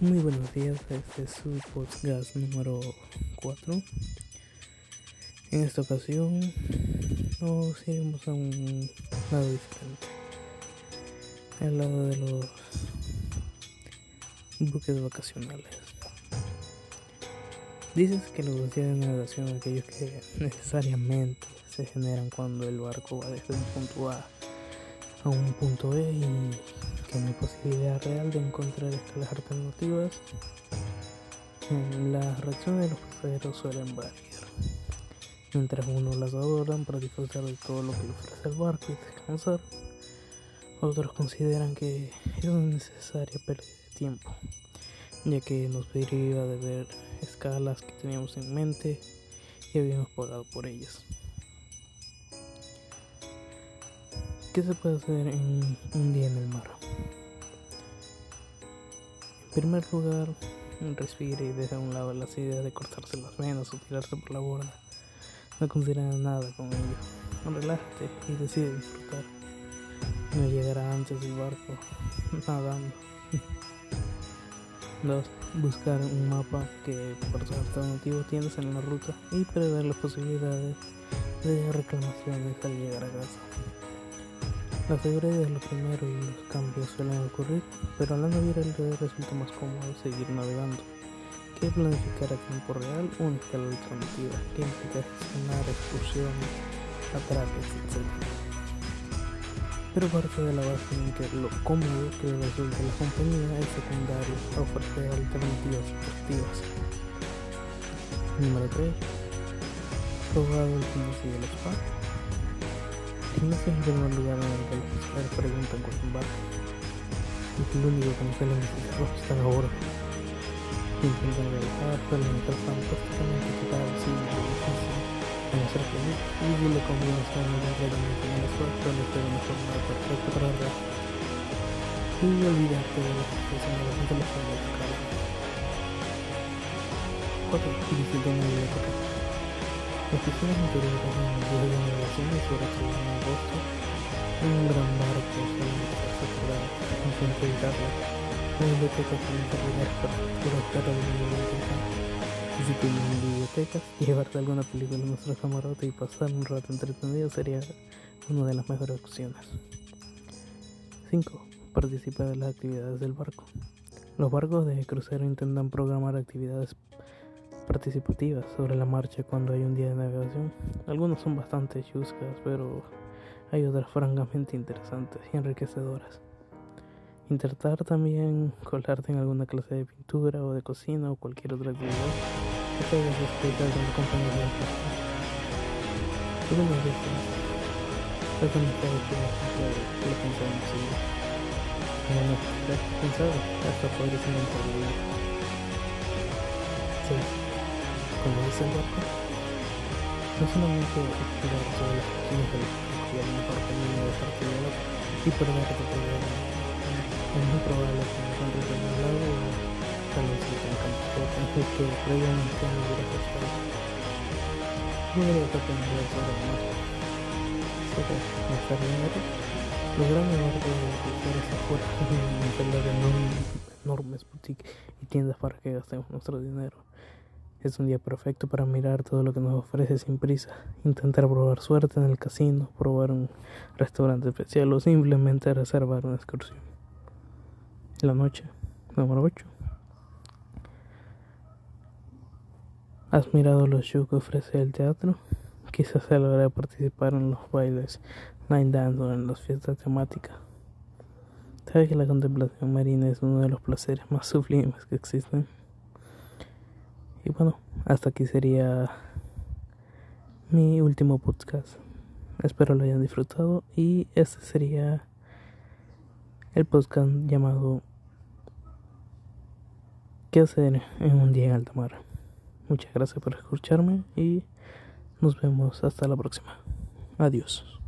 Muy buenos días, este es su podcast número 4. En esta ocasión nos iremos a un lado diferente, al lado de los buques vacacionales. Dices que los días de navegación aquellos que necesariamente se generan cuando el barco va desde un punto A a un punto B y que no hay posibilidad real de encontrar escalas alternativas. Las reacciones de los pasajeros suelen variar. Mientras unos las adoran para disfrutar de todo lo que ofrece el barco y descansar, otros consideran que es necesaria pérdida de tiempo, ya que nos priva de ver escalas que teníamos en mente y habíamos pagado por ellas. ¿Qué se puede hacer en un día en el mar? En primer lugar, respire y deja a un lado las ideas de cortarse las venas o tirarse por la borda. No considera nada con ello. Relájate y decide disfrutar. No llegará antes del barco nadando. 2. Buscar un mapa que por su alternativo tienes en la ruta y prever las posibilidades de reclamaciones al llegar a casa. La seguridad es lo primero y los cambios suelen ocurrir, pero a la naviera le resulta más cómodo seguir navegando que planificar a tiempo real una escala alternativa que implica gestionar excursiones, atraques, etc. Pero parte de la base en que lo cómodo que resulta la compañía es secundario a ofrecer alternativas atractivas. Número 3. Probado el gimnasio del spa. No es el primer lugar en que los preguntan con un barco. Es el único que no suelen necesitar están a bordo. Intentan realizar, suelen estar fantásticamente equipados y difícil en hacer feliz. Y si la combinación de completamente con el esfuerzo suele ser una forma perfecta para dar. Y olvidarte de la situación de la gente les puede tocar. 4. Visita una biblioteca. Oficinas el día de navegación y sobre todo en agosto, un gran barco empezarse a quedar en frente de Italia. La lugar perfecto para el movimiento Si tienen bibliotecas, llevarte alguna película en nuestro camarote y pasar un rato entretenido sería una de las mejores opciones. 5. Participa de las actividades del barco. Los barcos de crucero intentan programar actividades participativas sobre la marcha cuando hay un día de navegación. Algunos son bastante chuscas, pero hay otras francamente interesantes y enriquecedoras. Intentar también colarte en alguna clase de pintura o de cocina o cualquier otra actividad que hagas explicar con tu compañero de clase. Algunas veces, es demasiado que lo pensamos y no nos pensado hasta poder ser un Sí como dice el barco, no solamente explorar todas las barco y el mejor camino de partida y perderte por el es muy probable que encuentres en un lado o tal vez en un campo el que previamente no hubiera estado. No debería aprender sobre el mar. Sobre gastar dinero, grandes barcos de cruceros afuera en enormes boutiques y tiendas para que gastemos nuestro dinero. Es un día perfecto para mirar todo lo que nos ofrece sin prisa, intentar probar suerte en el casino, probar un restaurante especial o simplemente reservar una excursión. La noche, número 8. ¿Has mirado los shows que ofrece el teatro? Quizás se logra participar en los bailes Nine Dance o en las fiestas temáticas. ¿Sabes que la contemplación marina es uno de los placeres más sublimes que existen? Y bueno, hasta aquí sería mi último podcast. Espero lo hayan disfrutado y este sería el podcast llamado ¿Qué hacer en un día en alta mar? Muchas gracias por escucharme y nos vemos hasta la próxima. Adiós.